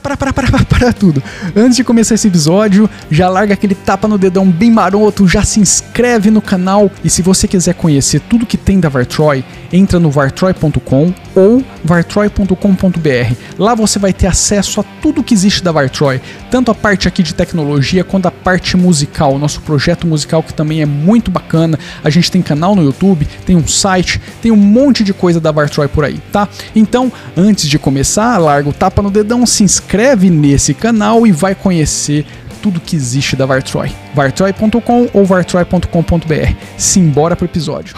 para, para, para, para, para, tudo. Antes de começar esse episódio, já larga aquele tapa no dedão bem maroto, já se inscreve no canal e se você quiser conhecer tudo que tem da Vartroy, entra no vartroy.com ou vartroy.com.br. Lá você vai ter acesso a tudo que existe da Vartroy, tanto a parte aqui de tecnologia quanto a parte musical, nosso projeto musical que também é muito bacana. A gente tem canal no YouTube, tem um site, tem um monte de coisa da Vartroy por aí, tá? Então, antes de começar, larga o tapa no dedão, se inscreve nesse canal e vai conhecer tudo que existe da Vartroy. vartroy.com ou vartroy.com.br. Simbora pro episódio.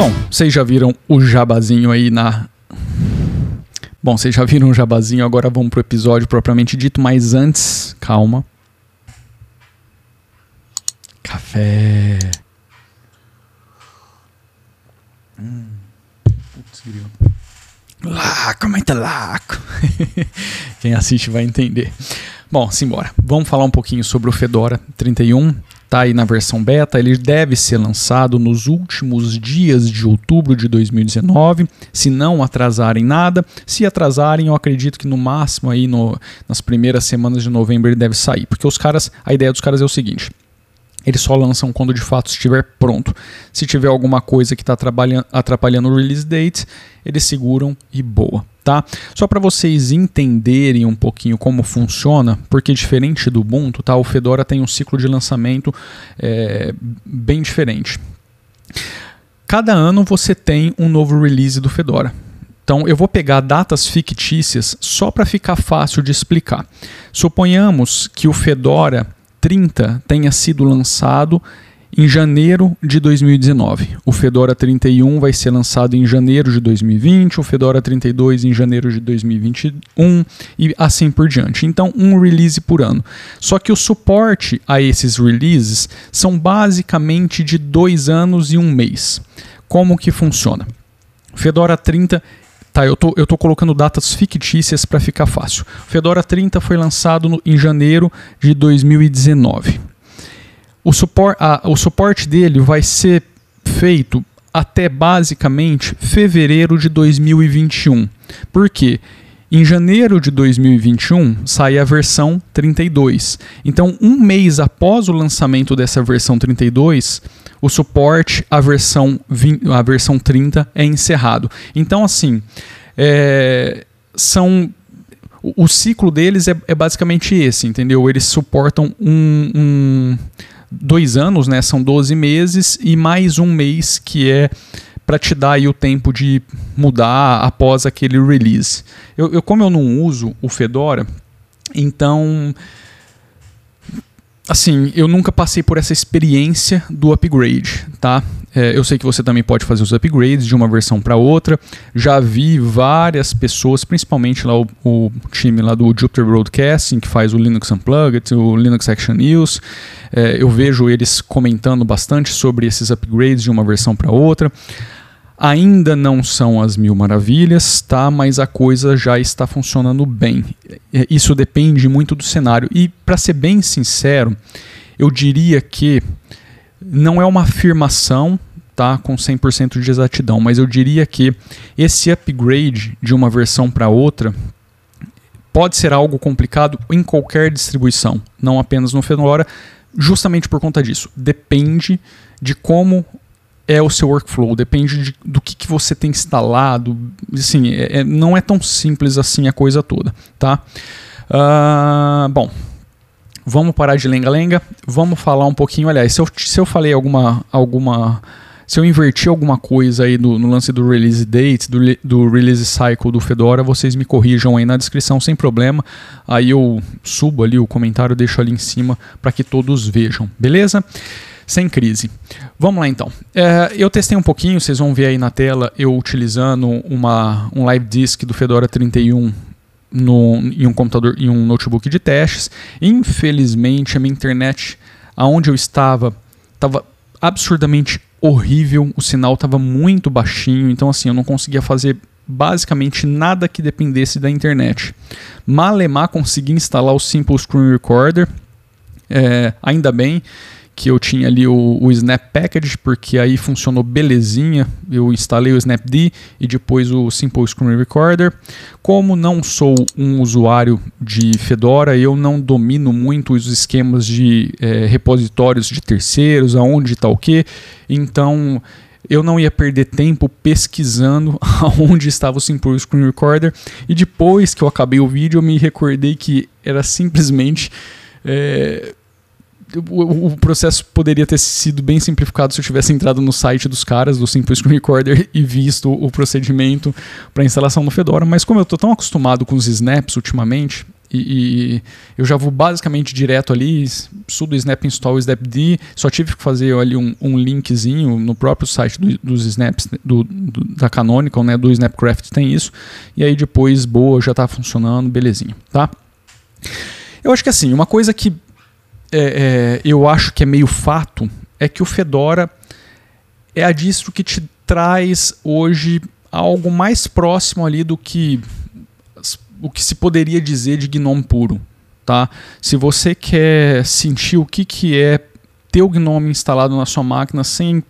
Bom, vocês já viram o jabazinho aí na. Bom, vocês já viram o jabazinho, agora vamos pro episódio propriamente dito, mas antes, calma. Café. Hum. Laco, muito laco. Quem assiste vai entender. Bom, simbora. Vamos falar um pouquinho sobre o Fedora 31 está aí na versão beta, ele deve ser lançado nos últimos dias de outubro de 2019, se não atrasarem nada. Se atrasarem, eu acredito que no máximo aí no, nas primeiras semanas de novembro ele deve sair, porque os caras, a ideia dos caras é o seguinte: eles só lançam quando de fato estiver pronto. Se tiver alguma coisa que está atrapalhando o release date, eles seguram e boa tá? Só para vocês entenderem um pouquinho como funciona, porque diferente do Ubuntu, tá? O Fedora tem um ciclo de lançamento é, bem diferente. Cada ano você tem um novo release do Fedora. Então eu vou pegar datas fictícias só para ficar fácil de explicar. Suponhamos que o Fedora 30 tenha sido lançado em janeiro de 2019. O Fedora 31 vai ser lançado em janeiro de 2020, o Fedora 32 em janeiro de 2021 e assim por diante. Então, um release por ano. Só que o suporte a esses releases são basicamente de dois anos e um mês. Como que funciona? Fedora 30 Tá, eu tô, eu tô colocando datas fictícias para ficar fácil. Fedora 30 foi lançado no, em janeiro de 2019. O, supor, a, o suporte dele vai ser feito até basicamente fevereiro de 2021. Por quê? Em janeiro de 2021 sai a versão 32. Então, um mês após o lançamento dessa versão 32, o suporte à versão, 20, a versão 30 é encerrado. Então, assim, é, são o, o ciclo deles é, é, basicamente esse, entendeu? Eles suportam um, um dois anos, né? São 12 meses e mais um mês que é para te dar aí o tempo de mudar após aquele release. Eu, eu, como eu não uso o Fedora, então assim, eu nunca passei por essa experiência do upgrade, tá? É, eu sei que você também pode fazer os upgrades de uma versão para outra. Já vi várias pessoas, principalmente lá o, o, time lá do Jupyter Broadcasting, que faz o Linux Unplugged, o Linux Action News. É, eu vejo eles comentando bastante sobre esses upgrades de uma versão para outra. Ainda não são as mil maravilhas, tá? Mas a coisa já está funcionando bem. É, isso depende muito do cenário. E para ser bem sincero, eu diria que não é uma afirmação, tá, com 100% de exatidão, mas eu diria que esse upgrade de uma versão para outra pode ser algo complicado em qualquer distribuição, não apenas no Fedora, justamente por conta disso. Depende de como é o seu workflow, depende de, do que, que você tem instalado. Assim, é, é, não é tão simples assim a coisa toda, tá? Uh, bom, vamos parar de lenga-lenga, vamos falar um pouquinho. Aliás, se eu, se eu falei alguma, alguma se eu inverti alguma coisa aí no, lance do release date, do, do, release cycle do Fedora, vocês me corrijam aí na descrição sem problema. Aí eu subo ali o comentário, deixo ali em cima para que todos vejam, beleza? sem crise. Vamos lá então. É, eu testei um pouquinho, vocês vão ver aí na tela eu utilizando uma, um live disk do Fedora 31 no, em um computador, em um notebook de testes. Infelizmente a minha internet, aonde eu estava, estava absurdamente horrível, o sinal estava muito baixinho, então assim eu não conseguia fazer basicamente nada que dependesse da internet. Malemar consegui instalar o Simple Screen Recorder, é, ainda bem que eu tinha ali o, o, Snap Package, porque aí funcionou belezinha. Eu instalei o Snapd e depois o Simple Screen Recorder. Como não sou um usuário de Fedora, eu não domino muito os esquemas de é, repositórios de terceiros, aonde está o que. Então eu não ia perder tempo pesquisando aonde estava o Simple Screen Recorder. E depois que eu acabei o vídeo, eu me recordei que era simplesmente. É, o, o, processo poderia ter sido bem simplificado se eu tivesse entrado no site dos caras do Simple Screen Recorder e visto o procedimento para instalação no Fedora, mas como eu estou tão acostumado com os snaps ultimamente, e, e, eu já vou basicamente direto ali, sudo snap install snapd, só tive que fazer ali um, um linkzinho no próprio site do, dos snaps do, do, da Canonical, né, do Snapcraft tem isso, e aí depois, boa, já está funcionando, belezinha, tá? Eu acho que assim, uma coisa que é, é, eu acho que é meio fato é que o Fedora é a distro que te traz hoje algo mais próximo ali do que o que se poderia dizer de GNOME puro, tá? Se você quer sentir o que, que é ter o GNOME instalado na sua máquina sem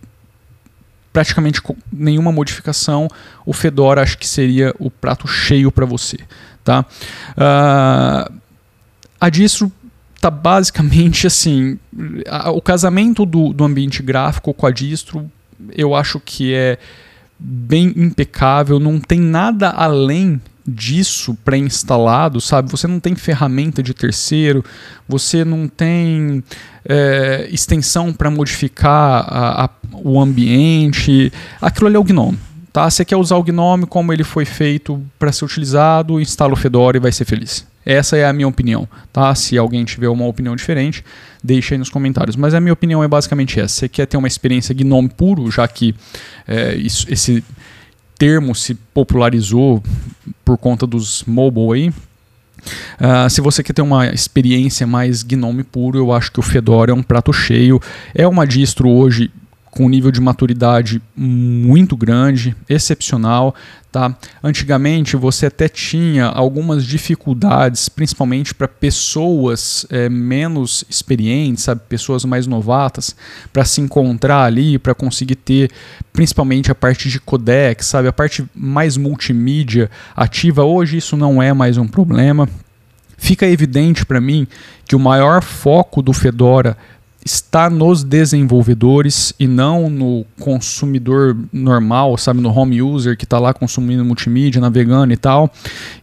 praticamente nenhuma modificação, o Fedora acho que seria o prato cheio para você, tá? Uh, a distro tá basicamente assim, a, o casamento do, do ambiente gráfico com a distro, eu acho que é bem impecável, não tem nada além disso pré-instalado, sabe? Você não tem ferramenta de terceiro, você não tem é, extensão para modificar a, a, o ambiente. Aquilo ali é o Gnome. Tá? Você quer usar o Gnome como ele foi feito para ser utilizado, instala o Fedora e vai ser feliz. Essa é a minha opinião, tá? Se alguém tiver uma opinião diferente, deixe aí nos comentários. Mas a minha opinião é basicamente essa. Você quer ter uma experiência GNOME puro, já que é, isso, esse termo se popularizou por conta dos mobile aí. Uh, se você quer ter uma experiência mais GNOME puro, eu acho que o Fedora é um prato cheio. É uma distro hoje com um nível de maturidade muito grande, excepcional. Tá? Antigamente você até tinha algumas dificuldades, principalmente para pessoas é, menos experientes, sabe? pessoas mais novatas, para se encontrar ali, para conseguir ter principalmente a parte de codec, sabe? a parte mais multimídia ativa. Hoje isso não é mais um problema. Fica evidente para mim que o maior foco do Fedora está nos desenvolvedores e não no consumidor normal, sabe, no home user que está lá consumindo multimídia, navegando e tal,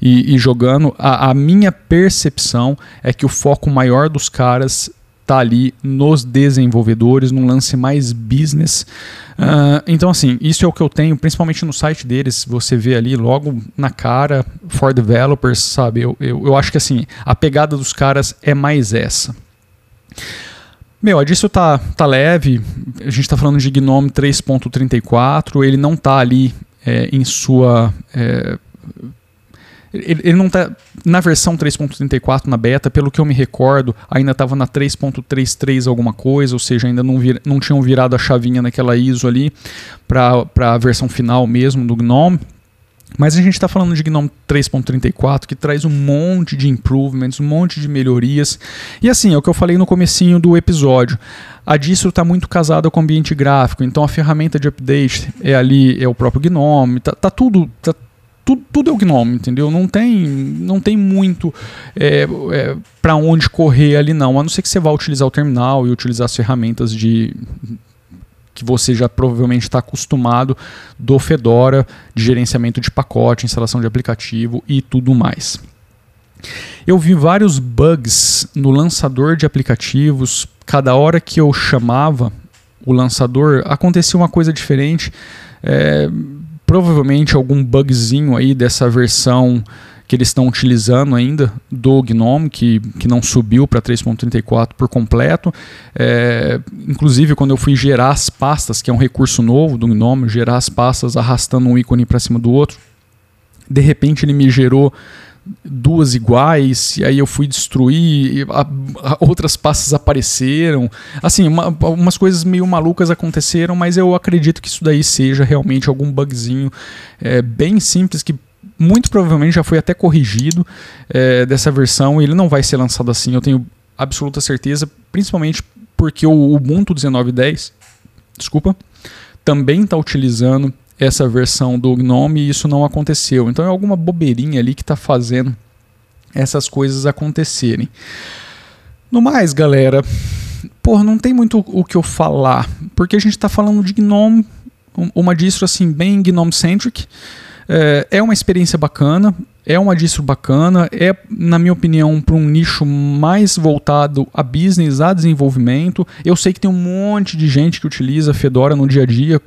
e, e jogando. A, a, minha percepção é que o foco maior dos caras está ali nos desenvolvedores, num lance mais business. Uh, então, assim, isso é o que eu tenho, principalmente no site deles. Você vê ali logo na cara, for developers, sabe? Eu, eu, eu acho que assim, a pegada dos caras é mais essa. Meu, a disso tá, tá leve. A gente está falando de Gnome 3.34. Ele não está ali é, em sua. É, ele, ele, não está na versão 3.34 na beta, pelo que eu me recordo, ainda estava na 3.33 alguma coisa, ou seja, ainda não, vir, não tinham virado a chavinha naquela ISO ali para a versão final mesmo do GNOME. Mas a gente está falando de GNOME 3.34 que traz um monte de improvements, um monte de melhorias. E assim, é o que eu falei no comecinho do episódio. A distro está muito casada com o ambiente gráfico, então a ferramenta de update é ali, é o próprio GNOME, tá, tá tudo, tá, tudo, tudo é o GNOME, entendeu? Não tem, não tem muito é, é, para onde correr ali não, a não ser que você vá utilizar o terminal e utilizar as ferramentas de que você já provavelmente está acostumado do Fedora, de gerenciamento de pacote, instalação de aplicativo e tudo mais. Eu vi vários bugs no lançador de aplicativos. Cada hora que eu chamava o lançador, acontecia uma coisa diferente. É, provavelmente algum bugzinho aí dessa versão que eles estão utilizando ainda do GNOME, que, que não subiu para 3.34 por completo. É, inclusive, quando eu fui gerar as pastas, que é um recurso novo do GNOME, gerar as pastas arrastando um ícone para cima do outro, de repente ele me gerou duas iguais, e aí eu fui destruir, a, a, outras pastas apareceram. Assim, uma, umas coisas meio malucas aconteceram, mas eu acredito que isso daí seja realmente algum bugzinho é, bem simples que muito provavelmente já foi até corrigido é, dessa versão ele não vai ser lançado assim, eu tenho absoluta certeza, principalmente porque o Ubuntu 19.10, desculpa, também está utilizando essa versão do GNOME e isso não aconteceu. Então é alguma bobeirinha ali que está fazendo essas coisas acontecerem. No mais, galera, porra, não tem muito o que eu falar, porque a gente está falando de GNOME, uma distro assim bem GNOME-centric, é, é uma experiência bacana, é uma distro bacana, é, na minha opinião, para um nicho mais voltado a business, a desenvolvimento. Eu sei que tem um monte de gente que utiliza Fedora no dia a dia,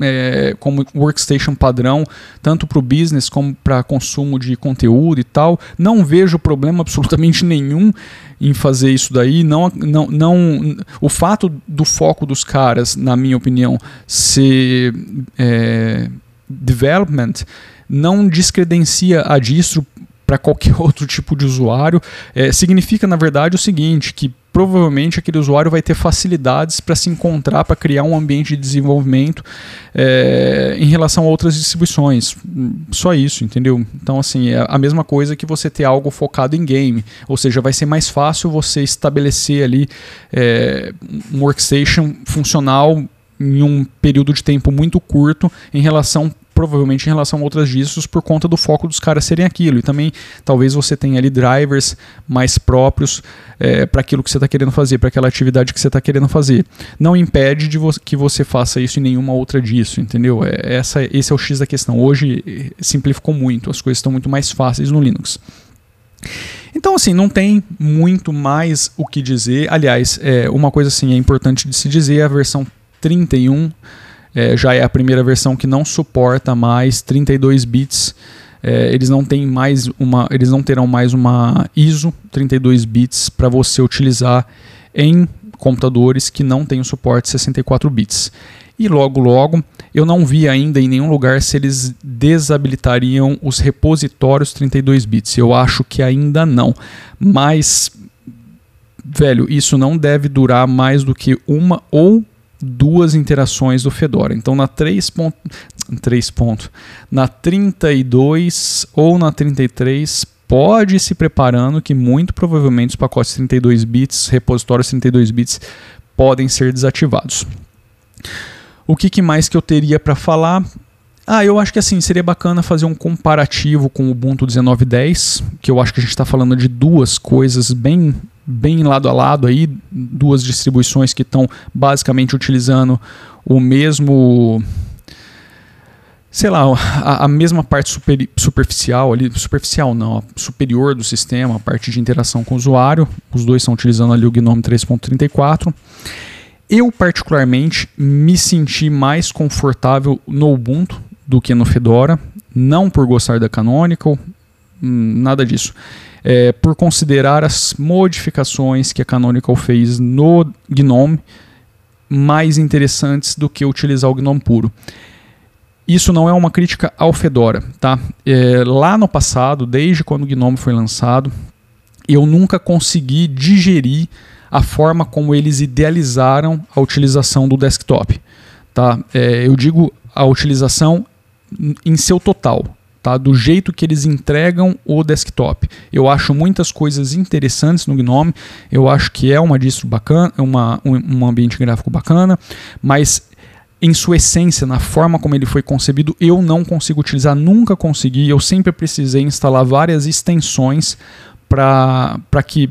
é, como workstation padrão, tanto para o business como para consumo de conteúdo e tal. Não vejo problema absolutamente nenhum em fazer isso daí. Não, não, não, o fato do foco dos caras, na minha opinião, ser é, development, não descredencia a distro para qualquer outro tipo de usuário. É, significa, na verdade, o seguinte: que provavelmente aquele usuário vai ter facilidades para se encontrar, para criar um ambiente de desenvolvimento é, em relação a outras distribuições. Só isso, entendeu? Então, assim, é a mesma coisa que você ter algo focado em game. Ou seja, vai ser mais fácil você estabelecer ali é, um workstation funcional em um período de tempo muito curto em relação provavelmente em relação a outras distros por conta do foco dos caras serem aquilo. E também talvez você tenha ali drivers mais próprios é, para aquilo que você está querendo fazer, para aquela atividade que você está querendo fazer. Não impede de vo que você faça isso em nenhuma outra disso, entendeu? É, essa, esse é o X da questão. Hoje eh, simplificou muito, as coisas estão muito mais fáceis no Linux. Então, assim, não tem muito mais o que dizer. Aliás, é, uma coisa assim é importante de se dizer: é a versão 31 é, já é a primeira versão que não suporta mais 32 bits. É, eles não têm mais uma, eles não terão mais uma ISO 32 bits para você utilizar em computadores que não têm suporte 64 bits. E logo logo, eu não vi ainda em nenhum lugar se eles desabilitariam os repositórios 32 bits. Eu acho que ainda não. Mas velho, isso não deve durar mais do que uma ou duas interações do Fedora. Então na 3. 3 ponto, na 32 ou na 33 pode ir se preparando que muito provavelmente os pacotes 32 bits, repositórios 32 bits podem ser desativados. O que, que mais que eu teria para falar? Ah, eu acho que assim seria bacana fazer um comparativo com o Ubuntu 19.10, que eu acho que a gente está falando de duas coisas bem bem lado a lado aí, duas distribuições que estão basicamente utilizando o mesmo sei lá, a, a mesma parte super, superficial ali, superficial não, superior do sistema, a parte de interação com o usuário. Os dois estão utilizando ali o GNOME 3.34. Eu particularmente me senti mais confortável no Ubuntu do que no Fedora, não por gostar da Canonical, hum, nada disso é, por considerar as modificações que a Canonical fez no GNOME mais interessantes do que utilizar o GNOME puro. Isso não é uma crítica ao Fedora, tá? É, lá no passado, desde quando o GNOME foi lançado, eu nunca consegui digerir a forma como eles idealizaram a utilização do desktop. Tá? É, eu digo a utilização em seu total tá? do jeito que eles entregam o desktop. Eu acho muitas coisas interessantes no Gnome, eu acho que é uma distro bacana, uma, um, um ambiente gráfico bacana, mas em sua essência, na forma como ele foi concebido, eu não consigo utilizar, nunca consegui, eu sempre precisei instalar várias extensões para que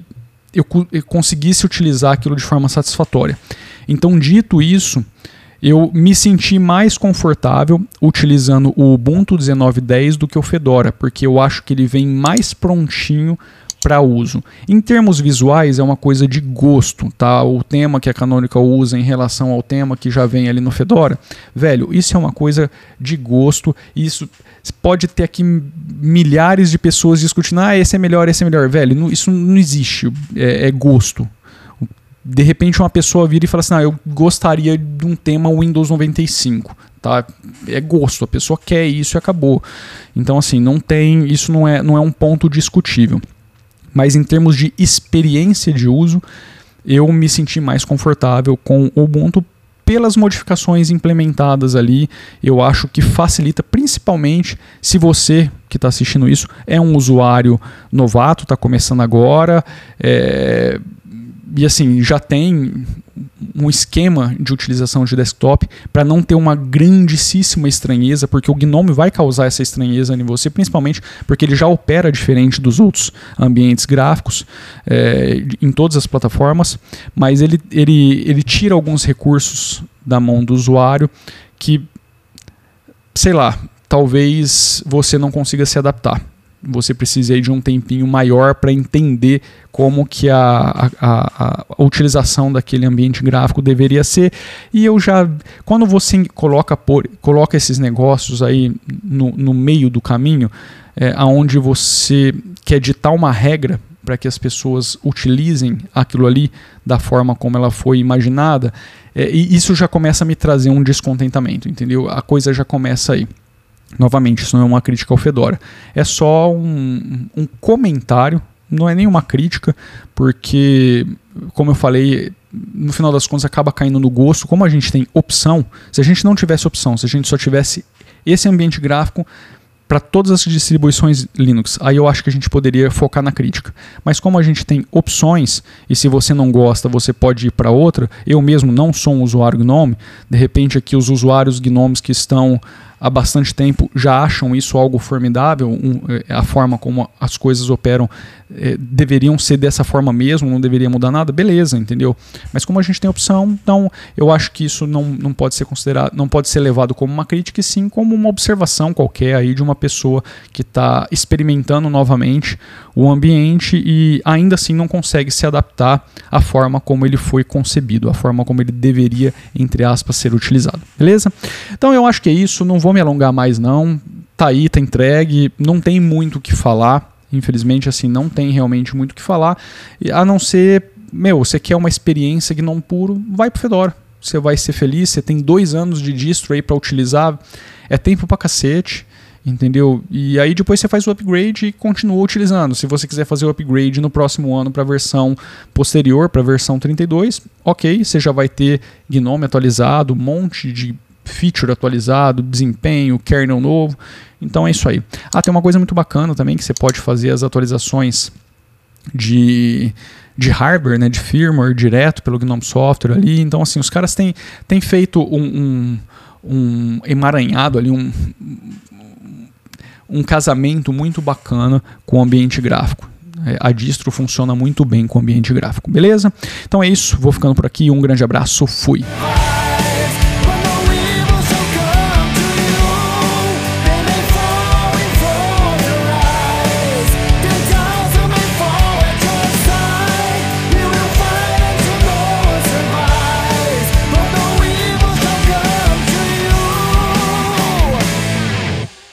eu, eu conseguisse utilizar aquilo de forma satisfatória. Então, dito isso, eu me senti mais confortável utilizando o Ubuntu 19.10 do que o Fedora, porque eu acho que ele vem mais prontinho para uso. Em termos visuais, é uma coisa de gosto, tá? O tema que a Canonical usa em relação ao tema que já vem ali no Fedora, velho, isso é uma coisa de gosto. Isso pode ter aqui milhares de pessoas discutindo, ah, esse é melhor, esse é melhor, velho. Isso não existe, é, é gosto de repente uma pessoa vira e fala assim: ah, eu gostaria de um tema Windows 95. Tá? É gosto, a pessoa quer isso e acabou. Então, assim, não tem. Isso não é, não é um ponto discutível. Mas em termos de experiência de uso, eu me senti mais confortável com o Ubuntu pelas modificações implementadas ali, eu acho que facilita, principalmente se você que está assistindo isso é um usuário novato, está começando agora, é, e assim, já tem um esquema de utilização de desktop para não ter uma grandíssima estranheza, porque o Gnome vai causar essa estranheza em você, principalmente porque ele já opera diferente dos outros ambientes gráficos é, em todas as plataformas, mas ele, ele, ele tira alguns recursos da mão do usuário que, sei lá, talvez você não consiga se adaptar você precisa de um tempinho maior para entender como que a, a, a, utilização daquele ambiente gráfico deveria ser. E eu já, quando você coloca, por, coloca esses negócios aí no, no meio do caminho, é, aonde você quer ditar uma regra para que as pessoas utilizem aquilo ali da forma como ela foi imaginada, é, e isso já começa a me trazer um descontentamento, entendeu? A coisa já começa aí. Novamente, isso não é uma crítica ao Fedora. É só um, um comentário, não é nenhuma crítica, porque, como eu falei, no final das contas acaba caindo no gosto. Como a gente tem opção, se a gente não tivesse opção, se a gente só tivesse esse ambiente gráfico, para todas as distribuições Linux. Aí eu acho que a gente poderia focar na crítica. Mas como a gente tem opções, e se você não gosta, você pode ir para outra, eu mesmo não sou um usuário Gnome, de repente aqui os usuários Gnomes que estão há bastante tempo já acham isso algo formidável, um, é, a forma como as coisas operam é, deveriam ser dessa forma mesmo, não deveria mudar nada, beleza, entendeu? Mas como a gente tem opção, então eu acho que isso não, não pode ser considerado, não pode ser levado como uma crítica, e sim como uma observação qualquer aí de uma pessoa que está experimentando novamente o ambiente e ainda assim não consegue se adaptar à forma como ele foi concebido, à forma como ele deveria, entre aspas, ser utilizado. Beleza? Então eu acho que é isso, não vou me alongar mais não. Tá aí, tá entregue, não tem muito o que falar. Infelizmente, assim, não tem realmente muito o que falar. A não ser, meu, você quer uma experiência GNOME puro, vai pro Fedora. Você vai ser feliz, você tem dois anos de distro aí para utilizar, é tempo pra cacete entendeu? E aí depois você faz o upgrade e continua utilizando. Se você quiser fazer o upgrade no próximo ano para a versão posterior, para a versão 32, ok, você já vai ter Gnome atualizado, um monte de feature atualizado, desempenho, kernel novo. Então é isso aí. Ah, tem uma coisa muito bacana também que você pode fazer as atualizações de de hardware, né, de firmware direto pelo GNOME Software ali. Então, assim, os caras têm, têm feito um, um, um emaranhado ali, um, um casamento muito bacana com o ambiente gráfico. É, a distro funciona muito bem com o ambiente gráfico, beleza? Então é isso, vou ficando por aqui. Um grande abraço, fui!